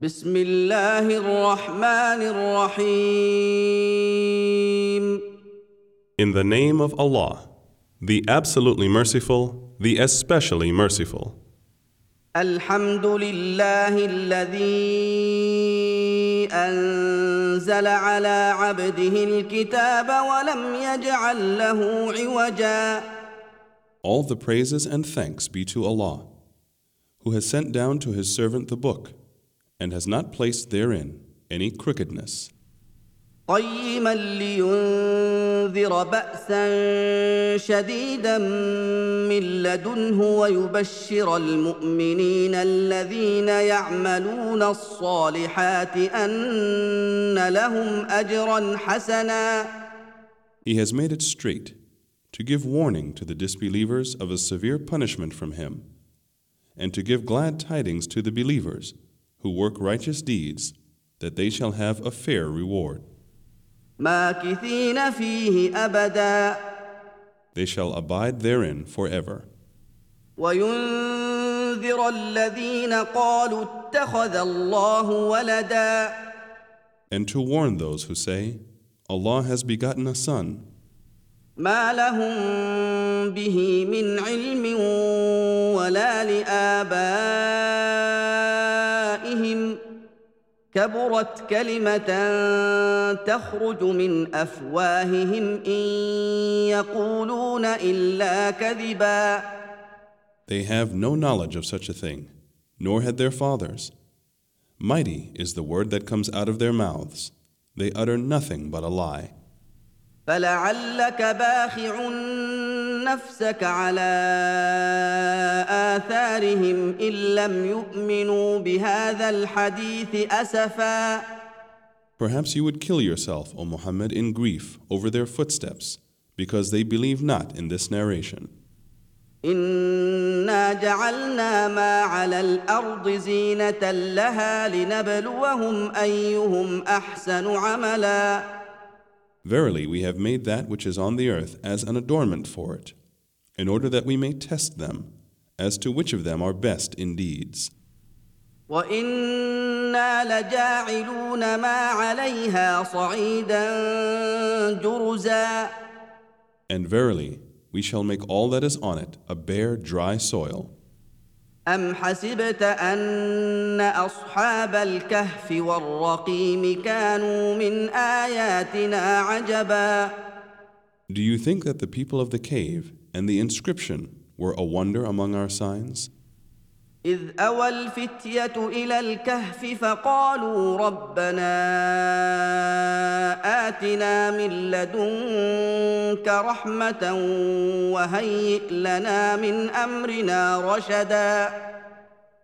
بسم الله الرحمن الرحيم In the name of Allah, the absolutely merciful, the especially merciful. الحمد لله الذي أنزل على عبده الكتاب ولم يجعل له عوجا All the praises and thanks be to Allah, who has sent down to His servant the book, and has not placed therein any crookedness, قيما لينذر بأسا شديدا من لدنه ويبشر المؤمنين الذين يعملون الصالحات أن لهم أجرا حسنا He has made it straight to give warning to the disbelievers of a severe punishment from Him, and to give glad tidings to the believers who work righteous deeds that they shall have a fair reward. ماكثين فيه أبدا They shall abide therein forever. وينذر الذين قالوا اتخذ الله ولدا And to warn those who say, Allah has begotten a son, ما لهم به من علم ولا لآبائهم كبرت كلمة تخرج من أفواههم إن يقولون إلا كذبا They have no knowledge of such a thing, nor had their fathers. Mighty is the word that comes out of their mouths. They utter nothing but a lie. فلعلك باخع نفسك على آثارهم إن لم يؤمنوا بهذا الحديث أسفا Perhaps you would kill yourself, O Muhammad, in grief over their footsteps, because they believe not in this narration. إنا جعلنا ما على الأرض زينة لها لنبلوهم أيهم أحسن عملا Verily, we have made that which is on the earth as an adornment for it, in order that we may test them as to which of them are best in deeds. وإنا لجاعلون ما عليها صعيدا جرزا And verily, we shall make all that is on it a bare, dry soil. أم حسبت أن أصحاب الكهف والرقيم كانوا من آياتنا عجبا Do you think that the people of the cave and the inscription were a wonder among our signs? إذ أوى الفتية إلى الكهف فقالوا ربنا آتنا من لدنك رحمة وهيئ لنا من أمرنا رشدا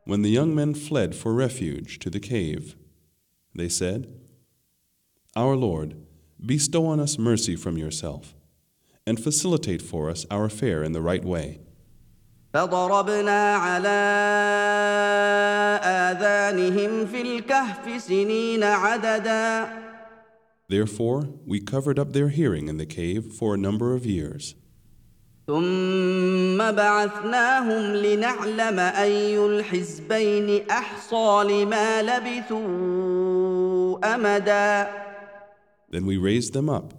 When the young men fled for refuge to the cave, they said, Our Lord, bestow on us mercy from yourself, and facilitate for us our affair in the right way. فضربنا على آذانهم في الكهف سنين عددا Therefore, we covered up their hearing in the cave for a number of years. ثم بعثناهم لنعلم أي الحزبين أحصى لما لبثوا أمدا Then we raised them up,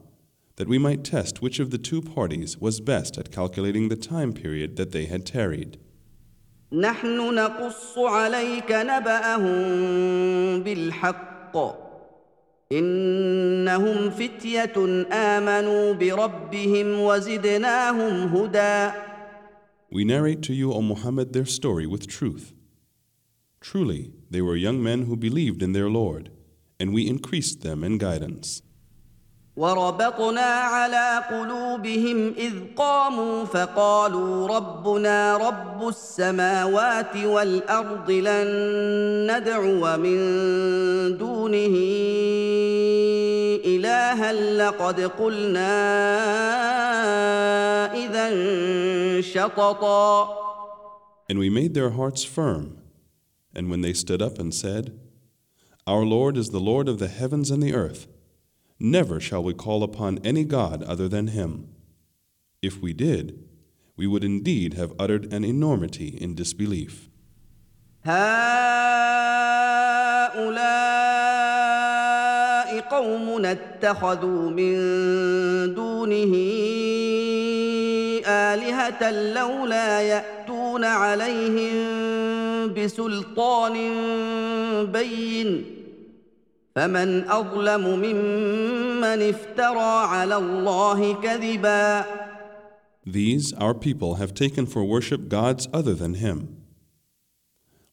that we might test which of the two parties was best at calculating the time period that they had tarried. نحن نقص عليك نبأهم بالحق إنهم فتية آمنوا بربهم وزدناهم هدى We narrate to you, O Muhammad, their story with truth. Truly, they were young men who believed in their Lord, and we increased them in guidance. وربطنا على قلوبهم إذ قاموا فقالوا ربنا رب السماوات والأرض لن ندعو من دونه إلها لقد قلنا إذا شططا And we made their hearts firm. And when they stood up and said, Our Lord is the Lord of the heavens and the earth, never shall we call upon any God other than Him. If we did, we would indeed have uttered an enormity in disbelief. هؤلاء قوم اتخذوا من دونه الهه لولا ياتون عليهم بسلطان بين فمن اظلم ممن افترى على الله كذبا These, our people, have taken for worship gods other than Him.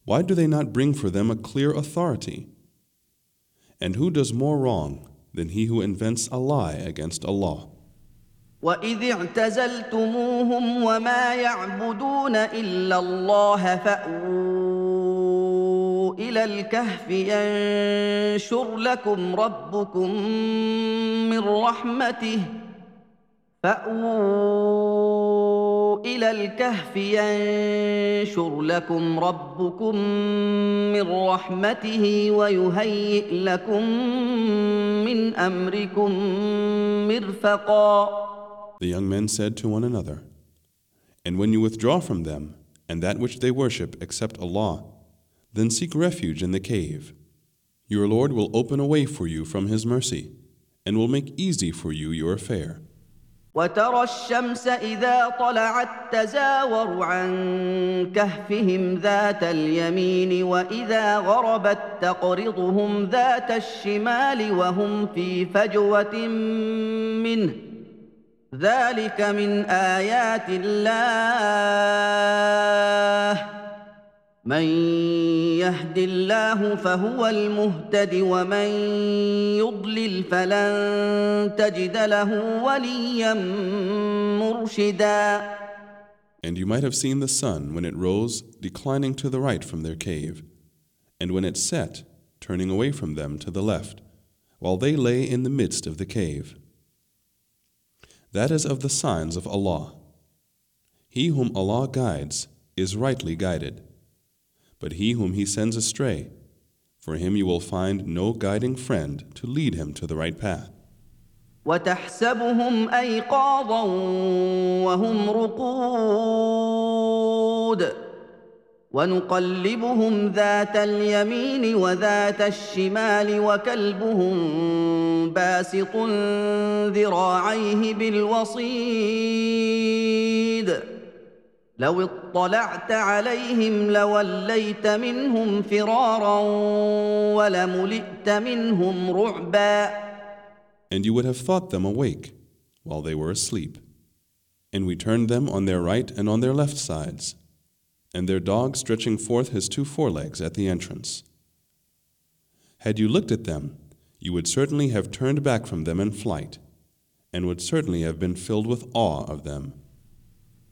Why do they not bring for them a clear authority? And who does more wrong than he who invents a lie against Allah? واذ اعتزلتموهم وما يعبدون الا الله فاووا إلى الكهف ينشر لكم ربكم من رحمته فاووا إلى الكهف ينشر لكم ربكم من رحمته ويهيئ لكم من امركم مرفقا The young men said to one another, And when you withdraw from them and that which they worship except Allah, then seek refuge in the cave. Your Lord will open a way for you from His mercy and will make easy for you your affair. وترى الشمس اذا طلعت تزاور عن كهفهم ذات اليمين واذا غربت تقرضهم ذات الشمال وهم في فجوه منه ذلك من ايات الله من يهد الله فهو المهتد ومن يضلل فلن تجد له وليا مرشدا And you might have seen the sun when it rose declining to the right from their cave, and when it set turning away from them to the left, while they lay in the midst of the cave. That is of the signs of Allah. He whom Allah guides is rightly guided, but he whom He sends astray, for him you will find no guiding friend to lead him to the right path. وتحسبهم ايقاظا وهم رقود ونقلبهم ذات اليمين وذات الشمال وكلبهم باسط ذراعيه بالوصيد لو اطلعت عليهم لوليت منهم فرارا ولملئت منهم رعبا And you would have thought them awake while they were asleep. And we turned them on their right and on their left sides, and their dog stretching forth his two forelegs at the entrance. Had you looked at them, you would certainly have turned back from them in flight, and would certainly have been filled with awe of them.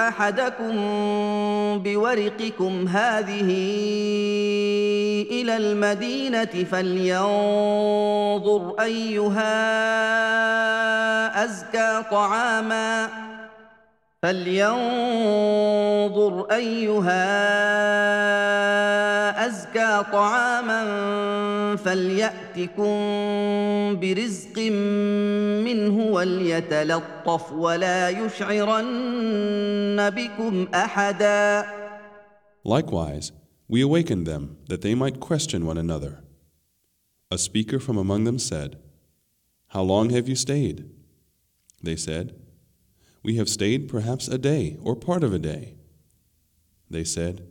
أحدكم بورقكم هذه إلى المدينة فلينظر أيها أزكى طعاما فلينظر ايها ازكى طعاما فلياتكم برزق منه وليتلطف ولا يشعرن بكم احدا Likewise, we awakened them that they might question one another. A speaker from among them said, How long have you stayed? They said, we have stayed perhaps a day or part of a day. They said,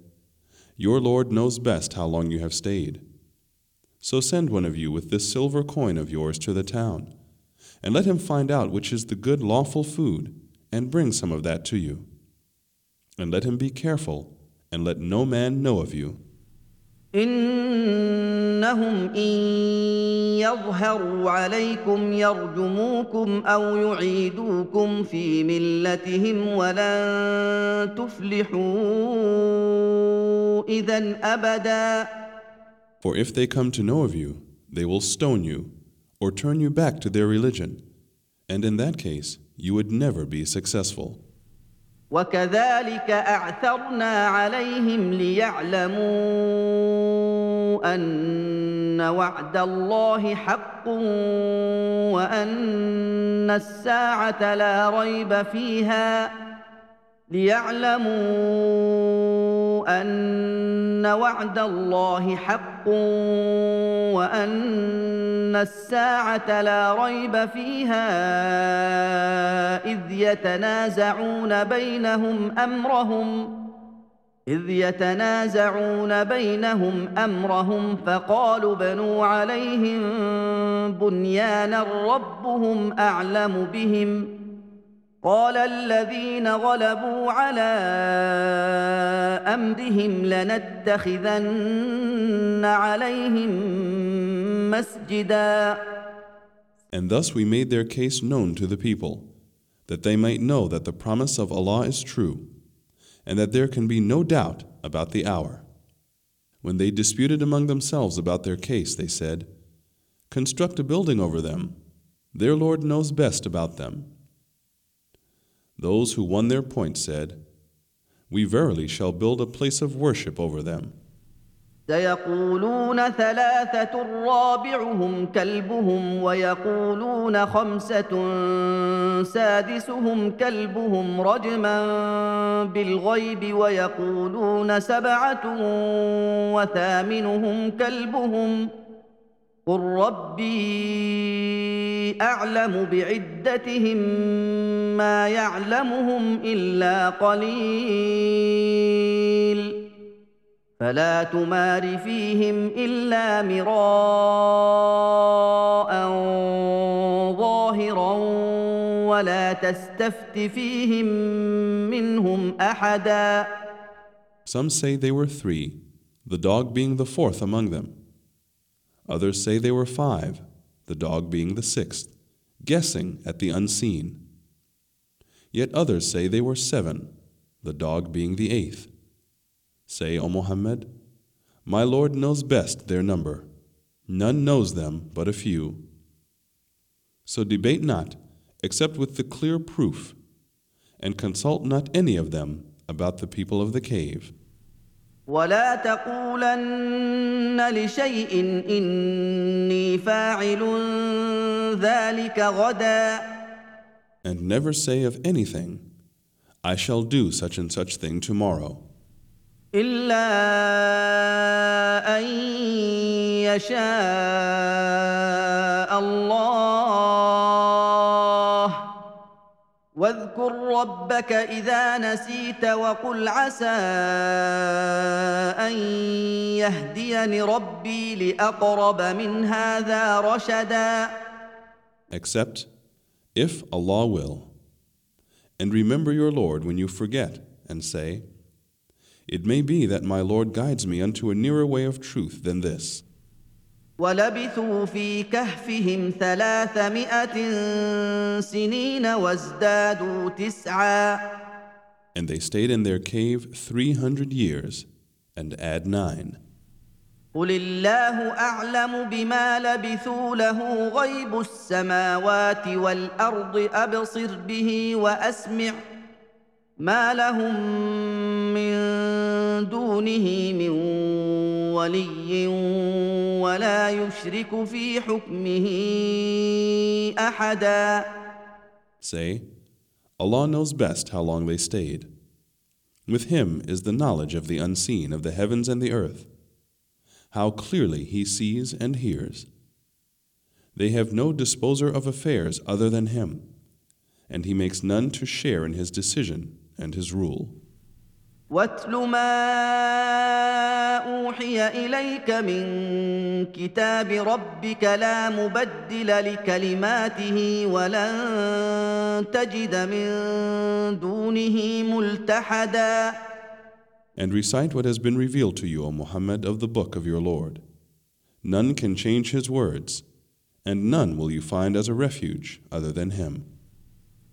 Your Lord knows best how long you have stayed. So send one of you with this silver coin of yours to the town, and let him find out which is the good lawful food, and bring some of that to you. And let him be careful, and let no man know of you. انهم ان يظهروا عليكم يرجموكم أو يعيدوكم في ملتهم ولن تفلحوا اذا ابدا For if they come to know of you, they will stone you, or turn you back to their religion, and in that case you would never be successful. وكذلك أعثرنا عليهم ليعلموا أن وعد الله حق وأن الساعة لا ريب فيها ليعلموا أن وعد الله حق وأن الساعة لا ريب فيها إذ يتنازعون بينهم أمرهم إذ يتنازعون بينهم أمرهم فقالوا بنوا عليهم بنيانا ربهم أعلم بهم ۖ. قال الذين غلبوا على امرهم لنتخذن عليهم مسجدا And thus we made their case known to the people, that they might know that the promise of Allah is true, and that there can be no doubt about the hour. When they disputed among themselves about their case, they said, Construct a building over them. Their Lord knows best about them. Those who won their point said, We verily shall build a place of worship over them. سيقولون ثلاثة رابعهم كلبهم ويقولون خمسة سادسهم كلبهم رجما بالغيب ويقولون سبعة وثامنهم كلبهم ۖ قل ربي اعلم بعدتهم ما يعلمهم الا قليل فلا تمار فيهم الا مراء ظاهرا ولا تستفت فيهم منهم احدا Some say they were three, the dog being the fourth among them. Others say they were five, the dog being the sixth, guessing at the unseen. Yet others say they were seven, the dog being the eighth. Say, O Muhammad, My Lord knows best their number. None knows them but a few. So debate not except with the clear proof, and consult not any of them about the people of the cave. ولا تقولن لشيء اني فاعل ذلك غدا And never say of anything, I shall do such and such thing tomorrow. إلا أن يشاء الله واذكر ربك اذا نسيت وقل عسى ان يهديني ربي لاقرب من هذا رشدا Except if Allah will. And remember your Lord when you forget, and say, It may be that my Lord guides me unto a nearer way of truth than this. ولبثوا في كهفهم ثلاثمائة سنين وازدادوا تسعا And they stayed in their cave three hundred years, and add nine. قل الله أعلم بما لبثوا له غيب السماوات والأرض أبصر به وأسمع ما لهم من دونه من ولي ولا يشرك في حكمه احدا Say, Allah knows best how long they stayed. With Him is the knowledge of the unseen of the heavens and the earth, how clearly He sees and hears. They have no disposer of affairs other than Him, and He makes none to share in His decision and His rule. واتل ما اوحي اليك من كتاب ربك لا مبدل لكلماته ولن تجد من دونه ملتحدا And recite what has been revealed to you, O Muhammad, of the book of your Lord. None can change His words, and none will you find as a refuge other than Him.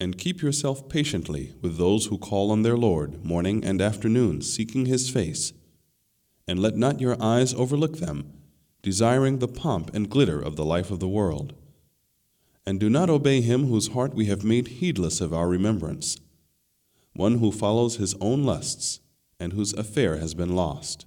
And keep yourself patiently with those who call on their Lord morning and afternoon, seeking His face. And let not your eyes overlook them, desiring the pomp and glitter of the life of the world. And do not obey him whose heart we have made heedless of our remembrance, one who follows his own lusts, and whose affair has been lost.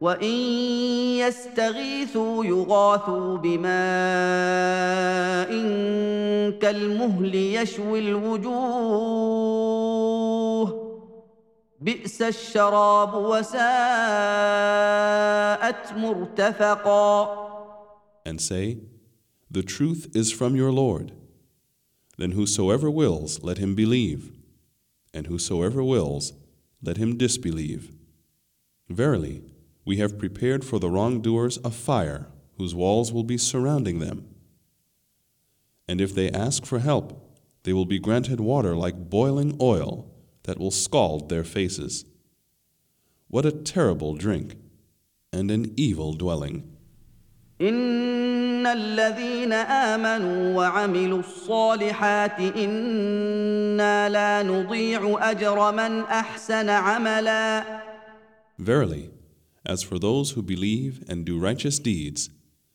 وان يستغيثوا يغاثوا بماء كالمهل يشوي الوجوه بئس الشراب وساءت مرتفقا And say, The truth is from your Lord. Then whosoever wills, let him believe, and whosoever wills, let him disbelieve. Verily, we have prepared for the wrongdoers a fire whose walls will be surrounding them. And if they ask for help, they will be granted water like boiling oil that will scald their faces. What a terrible drink and an evil dwelling. ان الذين امنوا وعملوا الصالحات انا لا نضيع اجر من احسن عملا Verily, as for those who believe and do righteous deeds,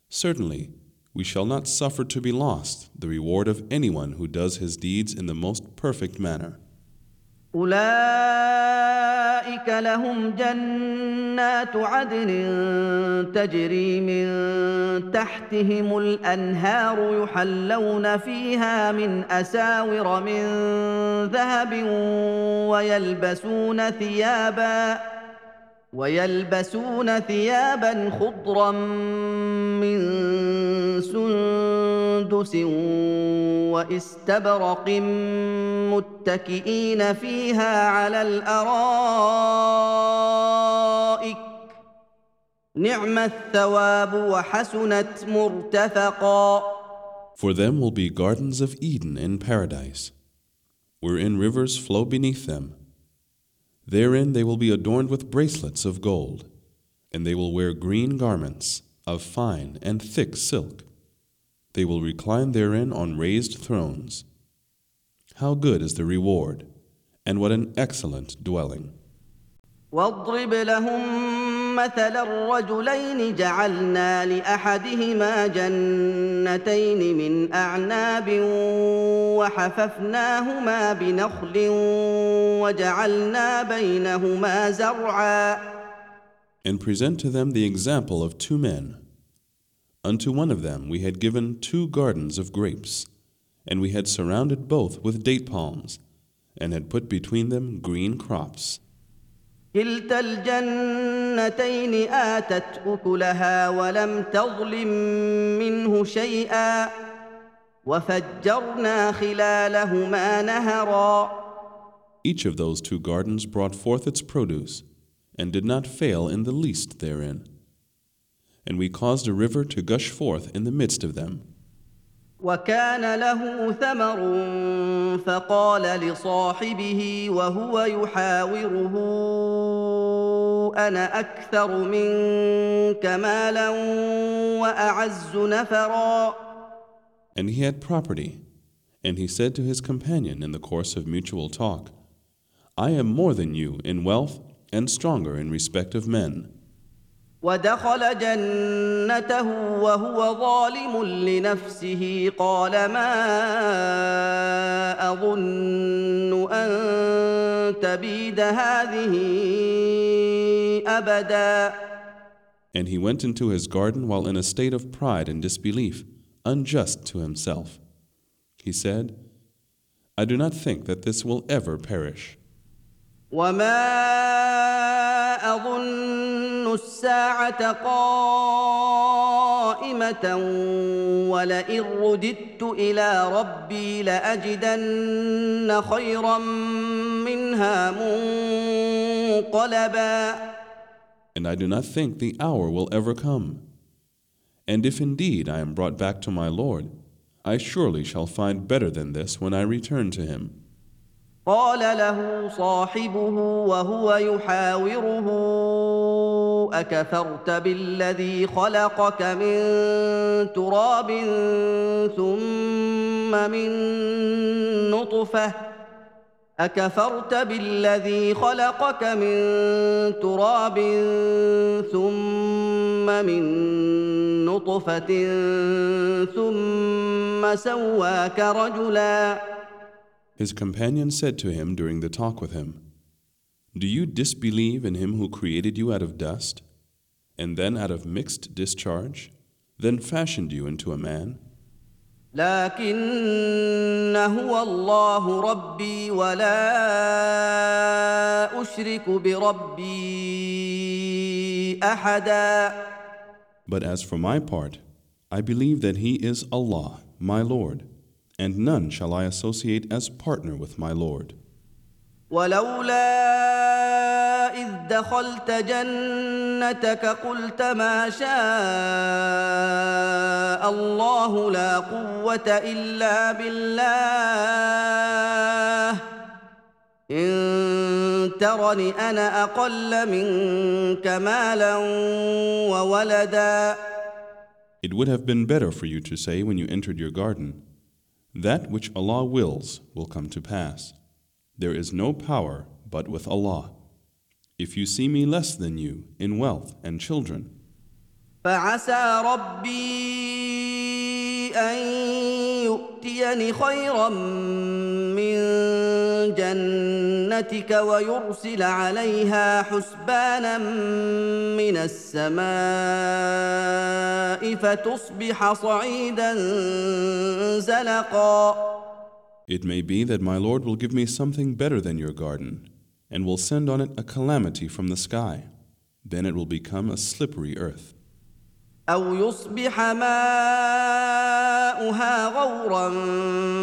certainly we shall not suffer to be lost the reward of anyone who does his deeds in the most perfect manner. اولئك لهم جنات عدن تجري من تحتهم الانهار يحلون فيها من اساور من ذهب ويلبسون ثيابا ويلبسون ثيابا خضرا من سندس واستبرق متكئين فيها على الأرائك نعم الثواب وحسنت مرتفقا For them will be gardens of Eden in paradise, wherein rivers flow beneath them. Therein they will be adorned with bracelets of gold, and they will wear green garments of fine and thick silk. They will recline therein on raised thrones. How good is the reward, and what an excellent dwelling. واضرب لهم مثل الرجلين جعلنا لاحدهما جنتين من اعناب وحففناهما بنخل وجعلنا بينهما زرعا And present to them the example of two men. Unto one of them we had given two gardens of grapes, and we had surrounded both with date palms, and had put between them green crops. كلتا الجنتين اتت اكلها ولم تظلم منه شيئا وفجرنا خلالهما نهرا Each of those two gardens brought forth its produce, and did not fail in the least therein. And we caused a river to gush forth in the midst of them. وكان له ثمر فقال لصاحبه وهو يحاوره انا اكثر منك مالا واعز نفرا And he had property, and he said to his companion in the course of mutual talk, I am more than you in wealth and stronger in respect of men. ودخل جنته وهو ظالم لنفسه قال ما اظن ان تبيد هذه ابدا And he went into his garden while in a state of pride and disbelief, unjust to himself. He said, I do not think that this will ever perish. وما اظن الساعة قائمه ولئن رددت إلى ربي لاجدن خيرا منها منقلبا And I do not think the hour will ever come. And if indeed I am brought back to my Lord, I surely shall find better than this when I return to him. قال له صاحبه وهو يحاوره أكفرت بالذي خلقك من تراب ثم من نطفة. أكفرت بالذي خلقك من تراب ثم من نطفة ثم سواك رجلا. His companion said to him during the talk with him, Do you disbelieve in him who created you out of dust, and then out of mixed discharge, then fashioned you into a man? لكن هو الله ربي ولا اشرك بربي احدا But as for my part, I believe that he is Allah, my Lord, and none shall I associate as partner with my Lord. ولولا اذ دخلت جنتك قلت ما شاء الله لا قوه الا بالله ان ترني أنا أقل منك مالا وولدا It would have been better for you to say when you entered your garden, That which Allah wills will come to pass. There is no power but with Allah. If you see me less than you in wealth and children, فعسى ربي ان يؤتيني خيرا من جنتك ويرسل عليها حسبانا من السماء فتصبح صعيدا زلقا it may be that my Lord will give me something better than your garden, and will send on it a calamity from the sky. Then it will become a slippery earth. أو يصبح ماؤها غورا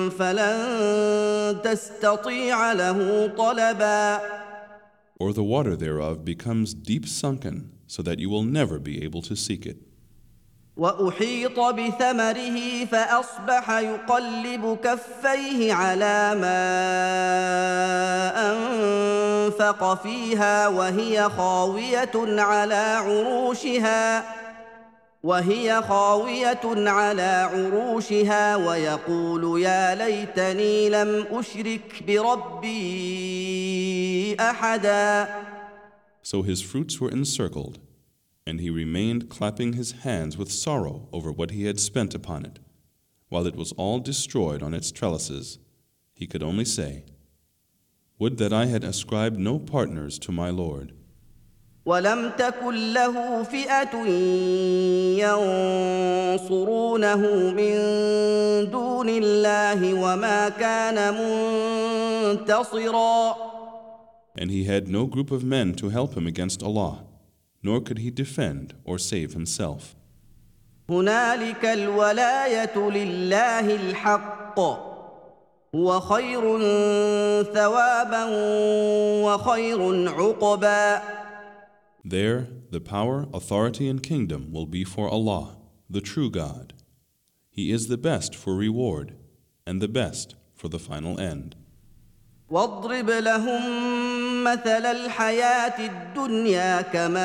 فلن تستطيع له طلبا Or the water thereof becomes deep sunken, so that you will never be able to seek it. وأحيط بثمره فأصبح يقلب كفيه على ما أنفق فيها وهي خاوية على عروشها وهي خاوية على عروشها ويقول يا ليتني لم أشرك بربي أحدا. So his fruits were encircled and he remained clapping his hands with sorrow over what he had spent upon it. While it was all destroyed on its trellises, he could only say, Would that I had ascribed no partners to my Lord. ولم تكن له فئة ينصرونه من دون الله وما كان منتصرا And he had no group of men to help him against Allah nor could he defend or save himself. هنالك الولاية لله الحق هو خير ثوابا وخير عقبا There, the power, authority, and kingdom will be for Allah, the true God. He is the best for reward and the best for the final end. واضرب لهم مثل الحياة الدنيا كماء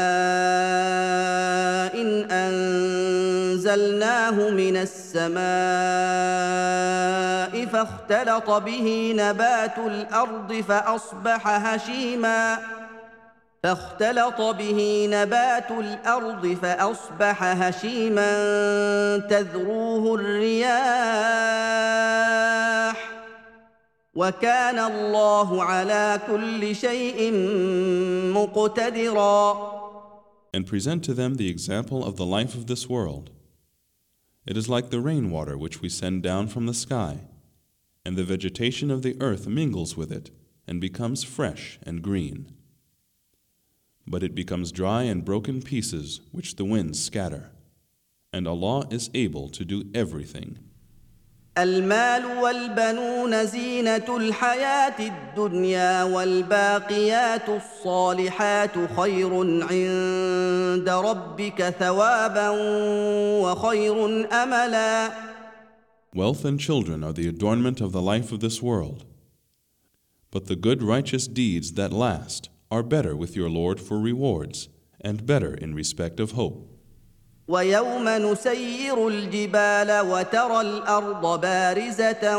إن أنزلناه من السماء فاختلط به نبات الأرض فأصبح هشيما. فاختلط به نبات الأرض فأصبح هشيما. تذروه الرياح. وكان الله على كل شيء مقتدرا And present to them the example of the life of this world. It is like the rainwater which we send down from the sky, and the vegetation of the earth mingles with it, and becomes fresh and green. But it becomes dry and broken pieces which the winds scatter. And Allah is able to do everything. المال والبنون زينة الحياة الدنيا والباقيات الصالحات خير عند ربك ثوابا وخير أملا Wealth and children are the adornment of the life of this world. But the good righteous deeds that last are better with your Lord for rewards, and better in respect of hope. ويوم نسير الجبال وترى الأرض بارزه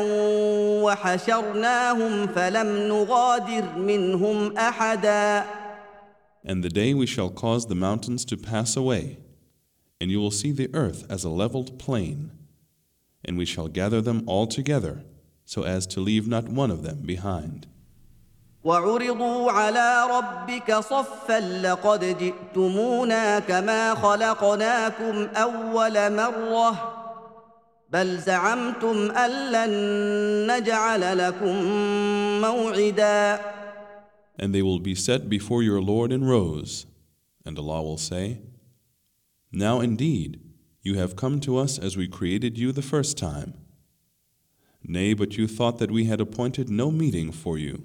وحشرناهم فلم نغادر منهم احدا And the day we shall cause the mountains to pass away, and you will see the earth as a leveled plain, and we shall gather them all together, so as to leave not one of them behind. وعرضوا على ربك صفا لقد جئتمونا كما خلقناكم اول مره بل زعمتم ان لن نجعل لكم موعدا And they will be set before your Lord in rows, and Allah will say, Now indeed, you have come to us as we created you the first time. Nay, but you thought that we had appointed no meeting for you.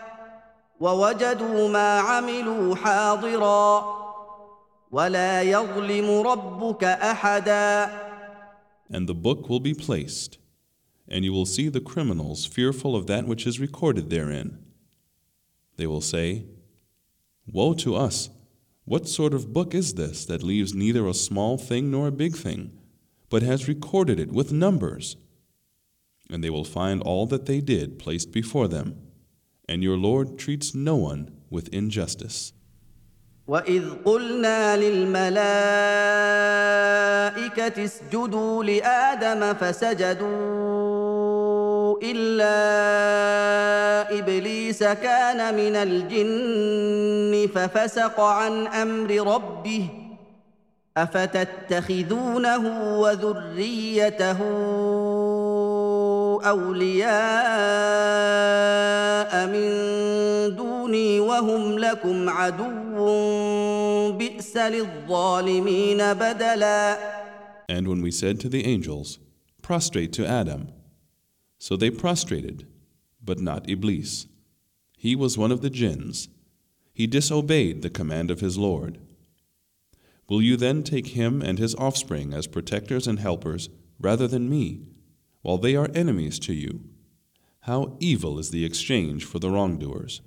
ووجدوا ما عملوا حاضرا ولا يظلم ربك احدا And the book will be placed, and you will see the criminals fearful of that which is recorded therein. They will say, Woe to us! What sort of book is this that leaves neither a small thing nor a big thing, but has recorded it with numbers? And they will find all that they did placed before them, And your Lord treats no one with injustice. واذ قلنا للملائكه اسجدوا لادم فسجدوا الا ابليس كان من الجن ففسق عن أمر ربه افتتخذونه وذريته اولياء من دوني وهم لكم عدو بئس للظالمين بدلا And when we said to the angels, Prostrate to Adam, so they prostrated, but not Iblis. He was one of the jinns. He disobeyed the command of his Lord. Will you then take him and his offspring as protectors and helpers rather than me, while they are enemies to you? How evil is the exchange for the wrongdoers.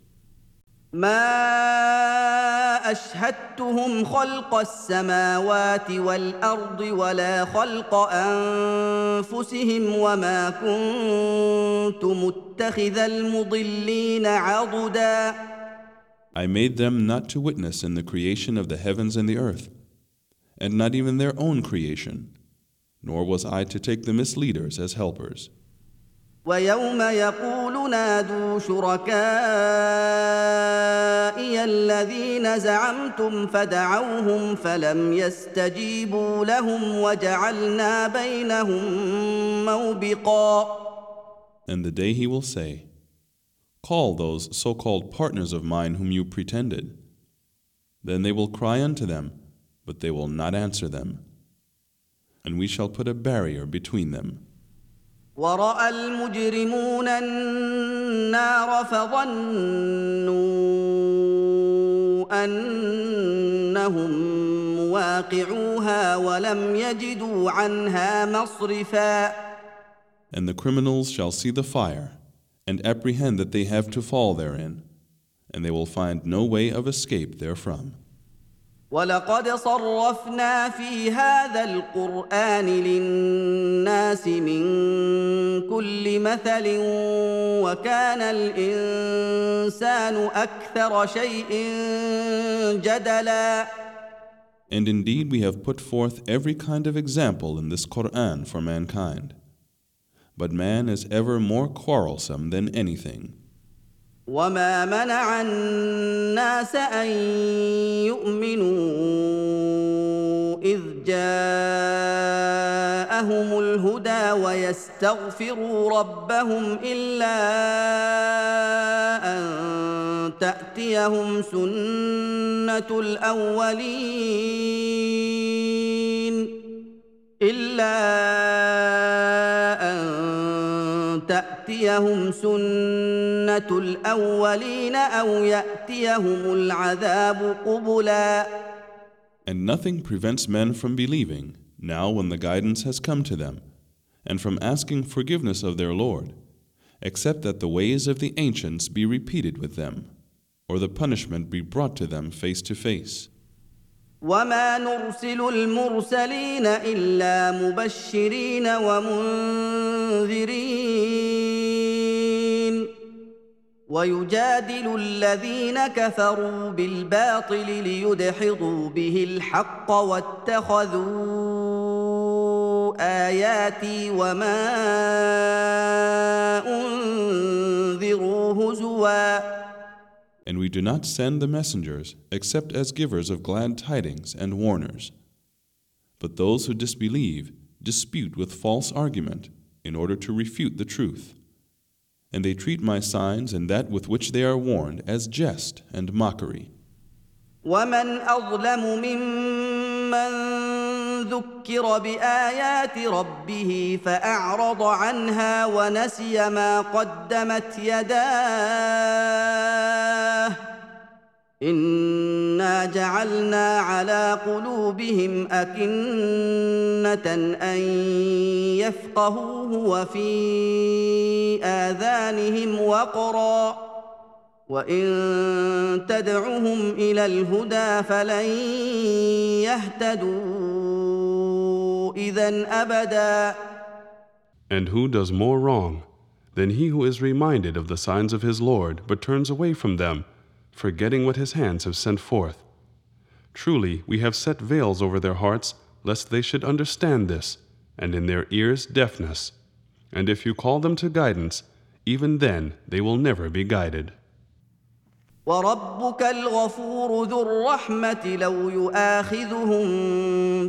ما اشهدتهم خلق السماوات والارض ولا خلق انفسهم وما كنت متخذ المضلين عضدا I made them not to witness in the creation of the heavens and the earth, and not even their own creation, nor was I to take the misleaders as helpers. ويوم يقول نادوا شركائي الذين زعمتم فدعوهم فلم يستجيبوا لهم وجعلنا بينهم موبقا And the day he will say, Call those so called partners of mine whom you pretended. Then they will cry unto them, but they will not answer them. And we shall put a barrier between them. وراى المجرمون النار فظنوا انهم مواقعوها ولم يجدوا عنها مصرفا And the criminals shall see the fire, and apprehend that they have to fall therein, and they will find no way of escape therefrom. ولقد صرفنا في هذا القران للناس من كل مثل وكان الانسان أكثر شيء جدلا And indeed, we have put forth every kind of example in this Quran for mankind. But man is ever more quarrelsome than anything. وما منع الناس ان يؤمنوا اذ جاءهم الهدى ويستغفروا ربهم الا ان تاتيهم سنه الاولين الا تاتيهم سنه الاولين او ياتيهم العذاب قبلا And nothing prevents men from believing, now when the guidance has come to them, and from asking forgiveness of their Lord, except that the ways of the ancients be repeated with them, or the punishment be brought to them face to face. وما نرسل المرسلين الا مبشرين ومنذرين ويجادل الذين كفروا بالباطل ليدحضوا به الحق واتخذوا اياتي وما انذروا هزوا And we do not send the messengers except as givers of glad tidings and warners. But those who disbelieve dispute with false argument in order to refute the truth. And they treat my signs and that with which they are warned as jest and mockery. ومن اظلم ممن ذكر بايات ربه فاعرض عنها ونسي ما قدمت يداه انا جعلنا على قلوبهم اكنه ان يفقهوه وفي اذانهم وقرا وان تدعهم إلى الهدى فلن يهتدوا اذا ابدا And who does more wrong than he who is reminded of the signs of his Lord but turns away from them, forgetting what his hands have sent forth? Truly, we have set veils over their hearts, lest they should understand this, and in their ears deafness. And if you call them to guidance, even then they will never be guided. وربك الغفور ذو الرحمة لو يؤاخذهم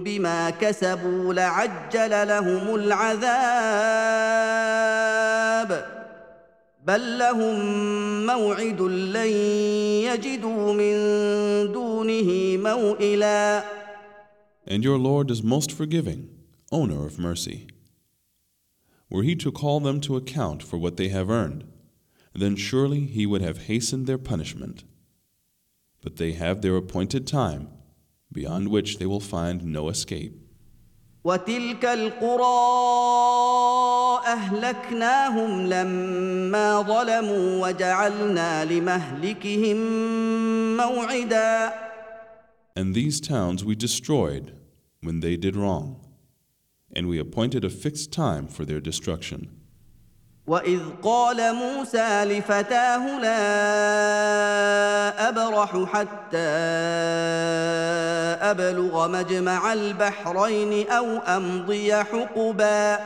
بما كسبوا لعجل لهم العذاب بل لهم موعد لن يجدوا من دونه موئلا And your Lord is most forgiving, owner of mercy. Were he to call them to account for what they have earned, then surely he would have hastened their punishment. But they have their appointed time, beyond which they will find no escape. وتلك القرى اهلكناهم لما ظلموا وجعلنا لمهلكهم موعدا And these towns we destroyed when they did wrong, and we appointed a fixed time for their destruction. واذ قال موسى لفتاه لا ابرح حتى ابلغ مجمع البحرين او امضي حقبا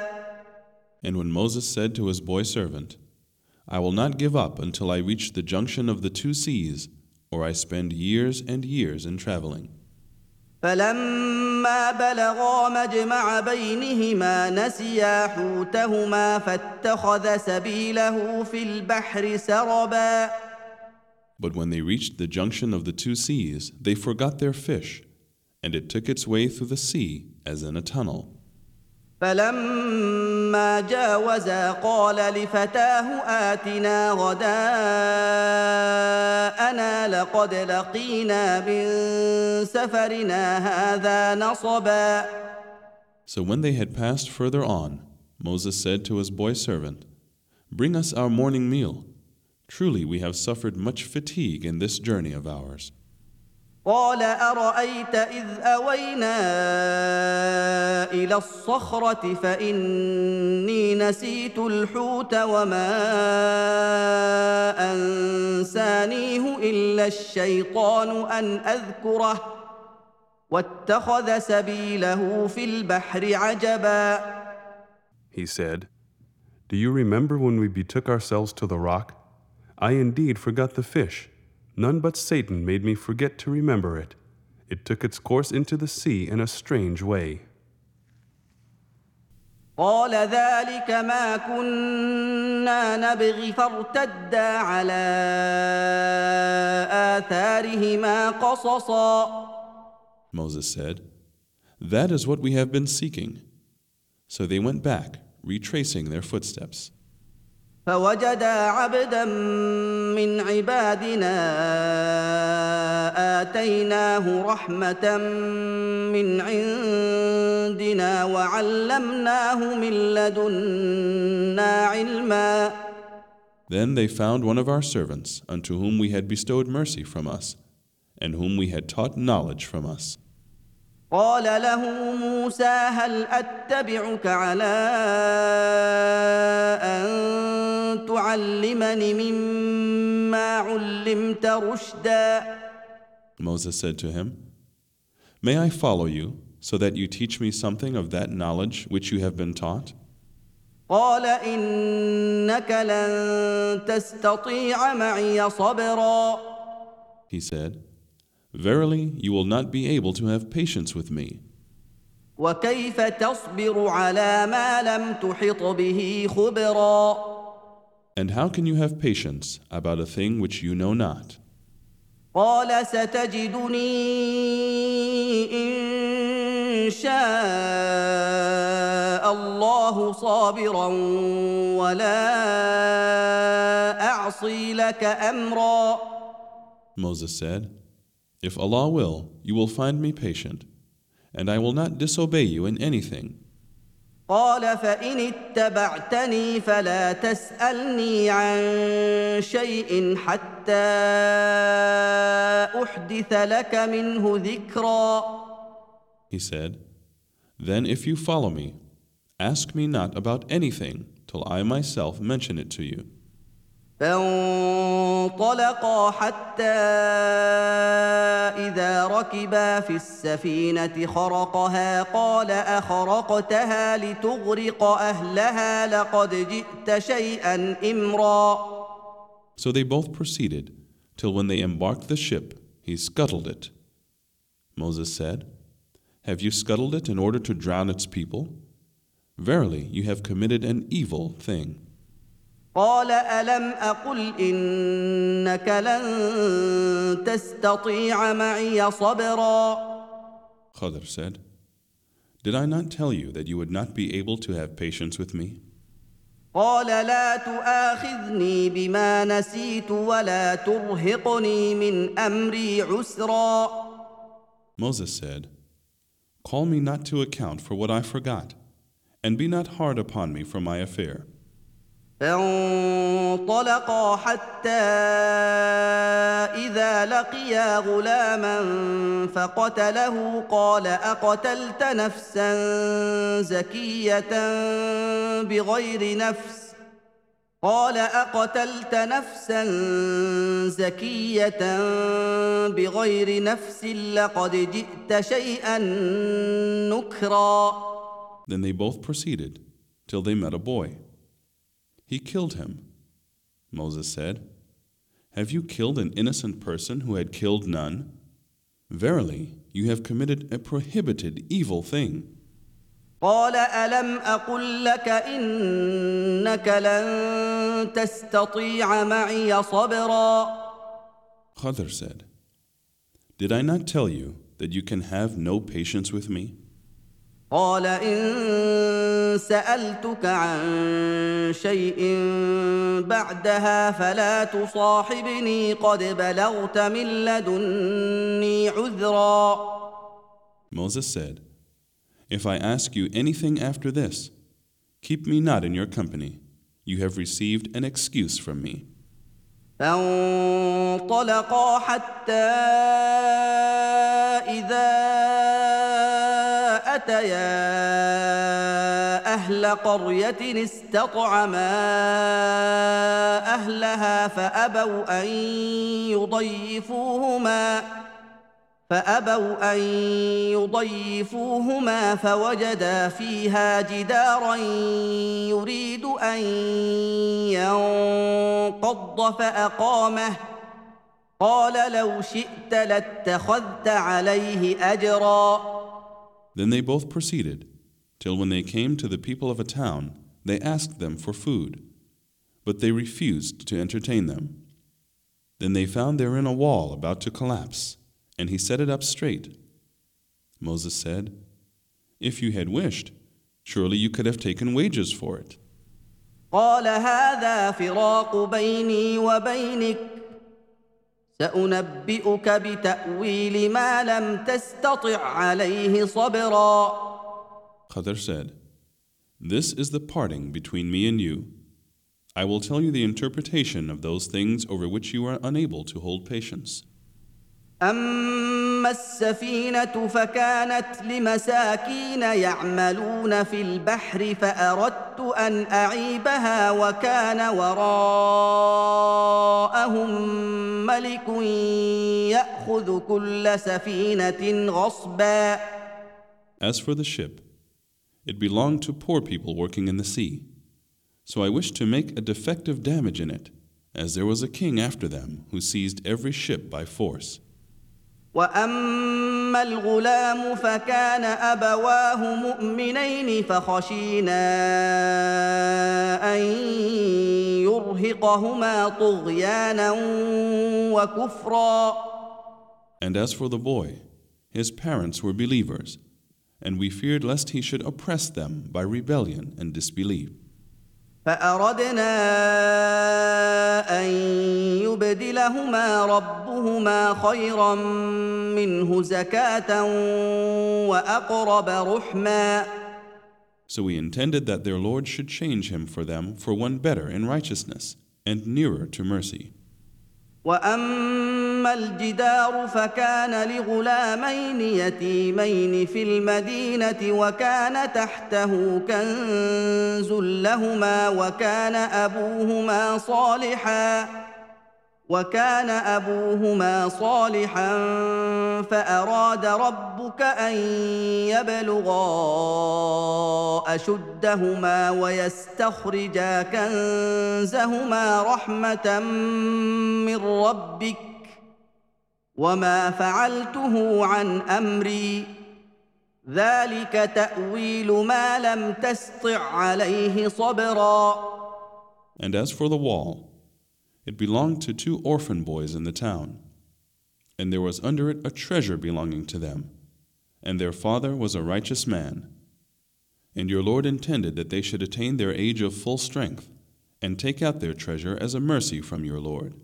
And when Moses said to his boy servant, I will not give up until I reach the junction of the two seas, or I spend years and years in traveling. فلما بلغا مجمع بينهما نسيا حوتهما فاتخذ سبيله في البحر سربا But when they reached the junction of the two seas, they forgot their fish, and it took its way through the sea as in a tunnel. فلما جاوزا قال لفتاه آتنا غداءنا لقد لقينا من سفرنا هذا نصبا So when they had passed further on, Moses said to his boy servant, Bring us our morning meal. Truly we have suffered much fatigue in this journey of ours. قال أرأيت إذ أوينا إلى الصخرة فإني نسيت الحوت وما أنسانيه إلا الشيطان أن أذكره واتخذ سبيله في البحر عجبا He said, Do you remember when we betook ourselves to the rock? I indeed forgot the fish. None but Satan made me forget to remember it. It took its course into the sea in a strange way. قال ذلك ما كنا نبغي فارتدا على آثارهما قصصا Moses said, That is what we have been seeking. So they went back, retracing their footsteps. فوجدا عبدا من عبادنا اتيناه رحمه من عندنا وعلمناه من لدنا علما Then they found one of our servants, unto whom we had bestowed mercy from us, and whom we had taught knowledge from us. قال له موسى هل اتبعك على ان تعلمني مما علمت رشدا Moses said to him, May I follow you, so that you teach me something of that knowledge which you have been taught? قال انك لن تستطيع معي صبرا He said, Verily, you will not be able to have patience with me. وكيف تصبر على ما لم تحط به خبرا And how can you have patience about a thing which you know not? قال ستجدني ان شاء الله صابرا ولا اعصي لك امرا Moses said, If Allah will, you will find me patient, and I will not disobey you in anything. قال فان اتبعتني فلا تسالني عن شيء حتى احدث لك منه ذكرا He said, Then if you follow me, ask me not about anything till I myself mention it to you. فانطلقا حتى اذا ركبا في السفينه خرقها قال اخرقتها لتغرق اهلها لقد جئت شيئا امرا So they both proceeded, till when they embarked the ship, he scuttled it. Moses said, Have you scuttled it in order to drown its people? Verily, you have committed an evil thing. قال الم اقل انك لن تستطيع معي صبرا Khadr said, Did I not tell you that you would not be able to have patience with me? قال لا تؤاخذني بما نسيت ولا ترهقني من امري عسرا Moses said, Call me not to account for what I forgot, and be not hard upon me for my affair. فانطلقا حتى إذا لقيا غلاما فقتله قال أقتلت نفسا زكية بغير نفس قال أقتلت نفسا زكية بغير نفس لقد جئت شيئا نكرا Then they both proceeded till they met a boy. He killed him. Moses said, Have you killed an innocent person who had killed none? Verily, you have committed a prohibited evil thing. قال الم اقل لك انك لن تستطيع معي صبرا Khadr said, Did I not tell you that you can have no patience with me? قال ان سالتك عن شيء بعدها فلا تصاحبني قد بلغت من لدني عذرا Moses said, If I ask you anything after this, keep me not in your company. You have received an excuse from me. فانطلقا حتى اذا اتيا أهل قرية استطعما أهلها فأبوا أن يضيفوهما فأبوا أن يضيفوهما فوجدا فيها جدارا يريد أن ينقض فأقامه. قال لو شئت لاتخذت عليه أجرا. Then they both proceeded, till when they came to the people of a town, they asked them for food, but they refused to entertain them. Then they found therein a wall about to collapse, and he set it up straight. Moses said, If you had wished, surely you could have taken wages for it. قال هذا فراق بيني وبينك سانبئك بتاويل ما لم تستطع عليه صبرا Khadr said, This is the parting between me and you. I will tell you the interpretation of those things over which you are unable to hold patience. اما السفينه فكانت لمساكين يعملون في البحر فاردت ان اعيبها وكان وراءهم ملك ياخذ كل سفينه غصبا As for the ship, it belonged to poor people working in the sea. So I wished to make a defective damage in it, as there was a king after them who seized every ship by force. واما الغلام فكان ابواه مؤمنين فخشينا ان يرهقهما طغيانا وكفرا And as for the boy, his parents were believers, and we feared lest he should oppress them by rebellion and disbelief. فاردنا ان يبدلهما ربهما خيرا منه زكاه واقرب رحما So we intended that their Lord should change him for them for one better in righteousness and nearer to mercy. واما الجدار فكان لغلامين يتيمين في المدينة وكان تحته كنز لهما وكان أبوهما صالحا وكان أبوهما صالحا فأراد ربك أن يبلغا أشدهما ويستخرجا كنزهما رحمة من ربك وما فعلته عن امري ذلك تاويل ما لم تسطع عليه صبرا And as for the wall, it belonged to two orphan boys in the town, and there was under it a treasure belonging to them, and their father was a righteous man. And your Lord intended that they should attain their age of full strength, and take out their treasure as a mercy from your Lord.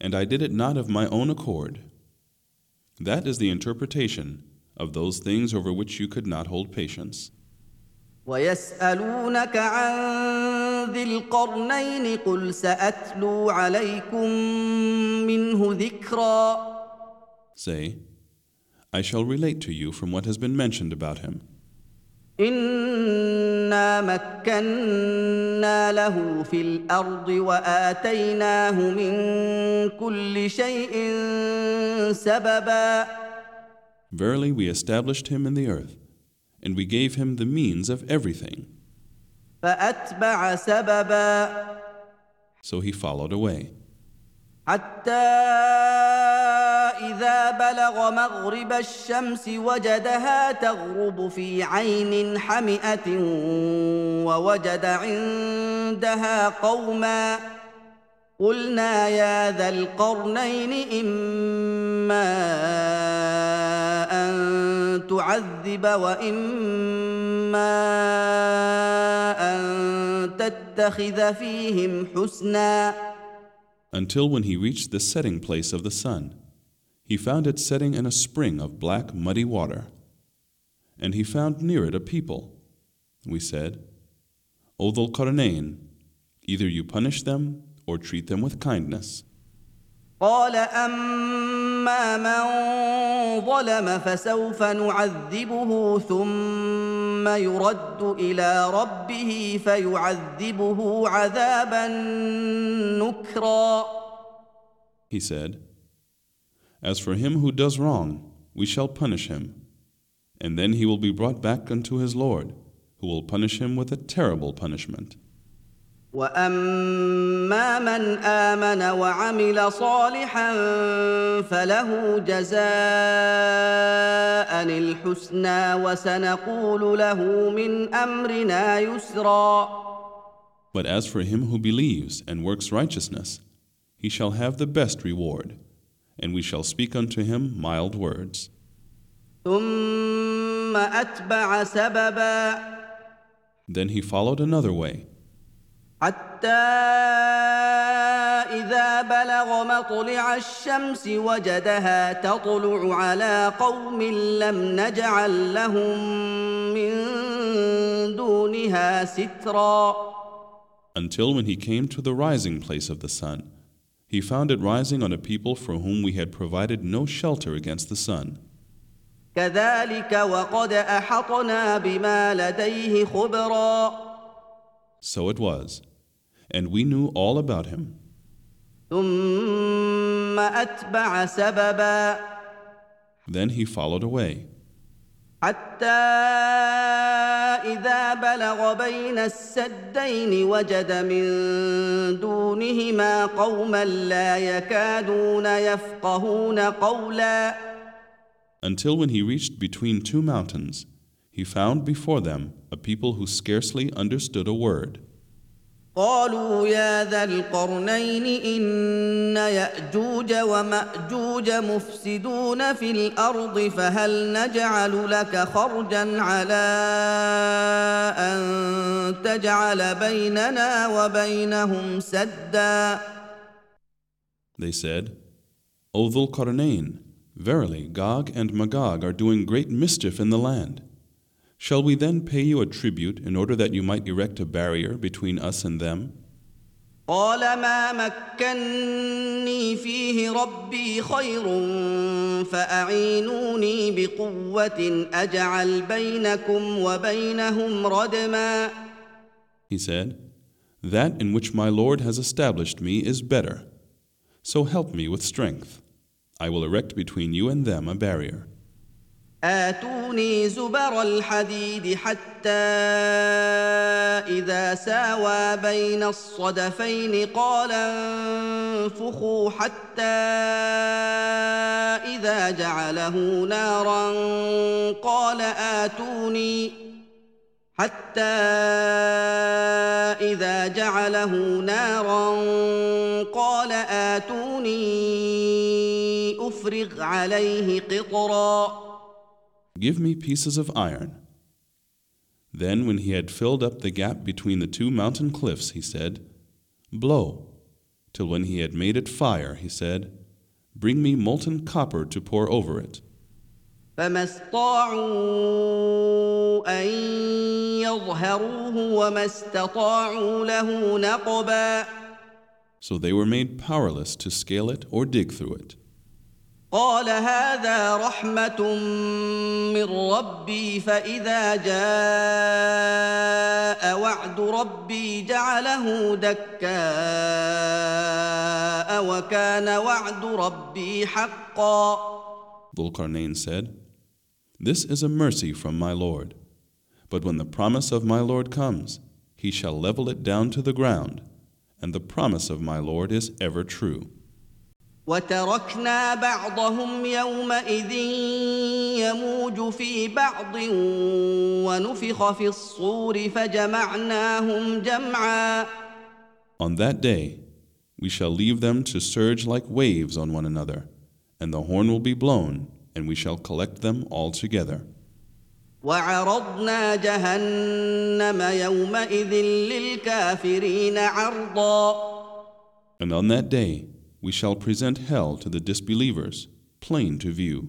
And I did it not of my own accord. That is the interpretation of those things over which you could not hold patience. ويسالونك عن ذي القرنين قل ساتلو عليكم منه ذكرا Say, I shall relate to you from what has been mentioned about him. انا مكنا له في الارض واتيناه من كل شيء سببا Verily, we established him in the earth, and we gave him the means of everything. فاتبع سببا So he followed away, حتى اذا بلغ مغرب الشمس وجدها تغرب في عين حمئة ووجد عندها قوما قلنا يا ذا القرنين إما أن تعذب وإما أن تتخذ فيهم حسنا. Until when he reached the setting place of the sun, he found it setting in a spring of black, muddy water. And he found near it a people. We said, O Dhul Qarnayn, either you punish them, or treat them with kindness. قال اما من ظلم فسوف نعذبه ثم يرد الى ربه فيعذبه عذابا نكرا He said, As for him who does wrong, we shall punish him, and then he will be brought back unto his Lord, who will punish him with a terrible punishment. واما من امن وعمل صالحا فله جزاء الحسنى وسنقول له من امرنا يسرا But as for him who believes and works righteousness, he shall have the best reward, and we shall speak unto him mild words. ثم اتبع سببا Then he followed another way, حتى اذا بلغ مطلع الشمس وجدها تطلع على قوم لم نجعل لهم من دونها سترا until when he came to the rising place of the sun, he found it rising on a people for whom we had provided no shelter against the sun. So it was, and we knew all about him. Then he followed away. حتى اذا بلغ بين السدين وجد من دونهما قوما لا يكادون يفقهون قولا until when he reached between two mountains, he found before them a people who scarcely understood a word. قالوا يا ذا القرنين إن يأجوج ومأجوج مفسدون في الأرض فهل نجعل لك خرجا على أن تجعل بيننا وبينهم سدا They said, O Dhul Qarnayn, verily Gog and Magog are doing great mischief in the land. Shall we then pay you a tribute in order that you might erect a barrier between us and them? قال ما مكني فيه ربي خير فاعينوني بقوه اجعل بينكم وبينهم ردما He said, That in which my Lord has established me is better. So help me with strength. I will erect between you and them a barrier. آتوني زبر الحديد حتى إذا ساوى بين الصدفين قال انفخوا حتى إذا جعله نارا قال آتوني حتى إذا جعله نارا قال آتوني أفرغ عليه قطرا Give me pieces of iron. Then, when he had filled up the gap between the two mountain cliffs, he said, Blow. Till when he had made it fire, he said, Bring me molten copper to pour over it. فما استطاعوا ان يظهروه وما استطاعوا له نقبا So they were made powerless to scale it or dig through it. قال هذا رحمه من ربي فاذا جاء وعد ربي جعله دكاء وكان وعد ربي حقا Dhul said, This is a mercy from my Lord. But when the promise of my Lord comes, he shall level it down to the ground, and the promise of my Lord is ever true. وتركنا بعضهم يومئذ يموج في بعض ونفخ في الصور فجمعناهم جمعا On that day, we shall leave them to surge like waves on one another, and the horn will be blown, and we shall collect them all together. وعرضنا جهنم يومئذ للكافرين عرضا And on that day, we shall present hell to the disbelievers, plain to view.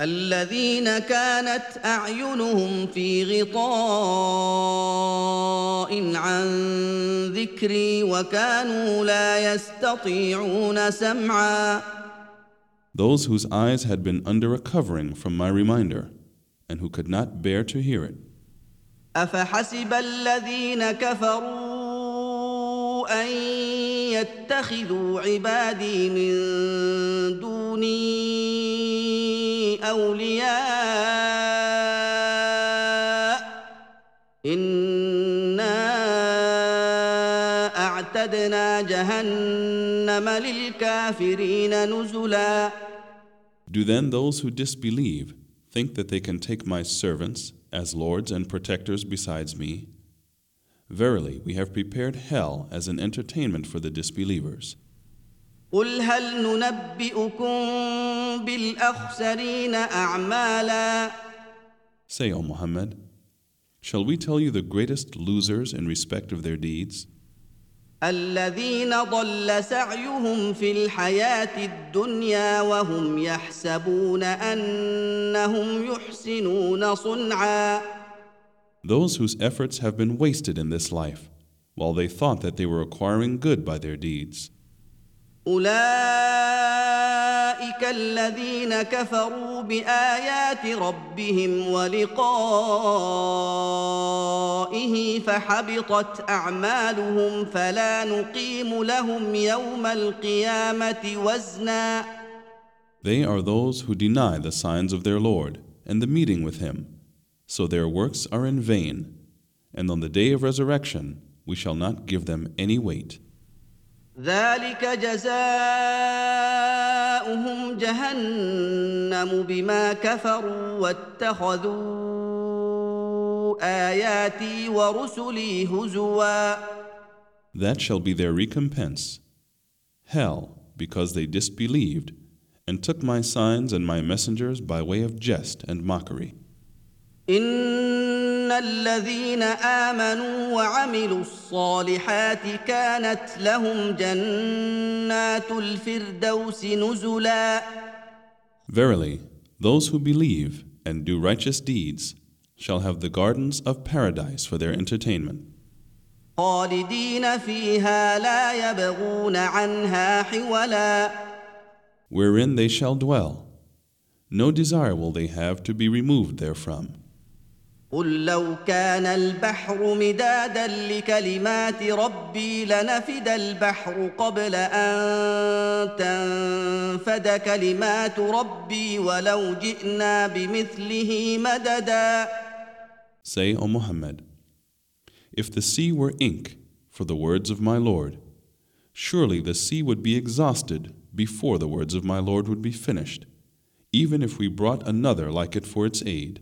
الذين كانت اعينهم في غطاء عن ذكري وكانوا لا يستطيعون سمعا Those whose eyes had been under a covering from my reminder, and who could not bear to hear it. افحسب الذين كفروا ان يتخذوا عبادي من دوني اولياء انا اعتدنا جهنم للكافرين نزلا Do then those who disbelieve think that they can take my servants as lords and protectors besides me? Verily, we have prepared hell as an entertainment for the disbelievers. قل هل ننبئكم بالاخسرين اعمالا Say, O Muhammad, shall we tell you the greatest losers in respect of their deeds? الذين ضل سعيهم في الحياه الدنيا وهم يحسبون انهم يحسنون صنعا Those whose efforts have been wasted in this life, while they thought that they were acquiring good by their deeds. اولئك الذين كفروا بايات ربهم ولقائه فحبطت اعمالهم فلا نقيم لهم يوم القيامه وزنا They are those who deny the signs of their Lord and the meeting with Him, so their works are in vain, and on the day of resurrection we shall not give them any weight. ذلك جزاؤهم جهنم بما كفروا واتخذوا اياتي ورسلي هزوا That shall be their recompense. Hell, because they disbelieved and took my signs and my messengers by way of jest and mockery. ان الذين امنوا وعملوا الصالحات كانت لهم جنات الفردوس نزلا Verily, those who believe and do righteous deeds shall have the gardens of paradise for their entertainment, خالدين فيها لا يبغون عنها حولا wherein they shall dwell. No desire will they have to be removed therefrom. قل لو كان البحر مدادا لكلمات ربي لنفد البحر قبل ان تنفد كلمات ربي ولو جئنا بمثله مددا Say, O Muhammad, if the sea were ink for the words of my Lord, surely the sea would be exhausted before the words of my Lord would be finished, even if we brought another like it for its aid.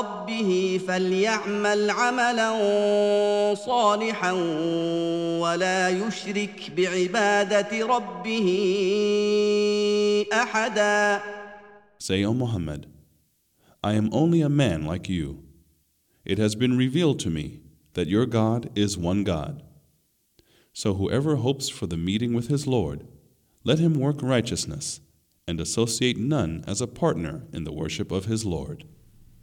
ربه فليعمل عملا صالحا ولا يشرك بعباده ربه احدا Say, O Muhammad, I am only a man like you. It has been revealed to me that your God is one God. So whoever hopes for the meeting with his Lord, let him work righteousness and associate none as a partner in the worship of his Lord.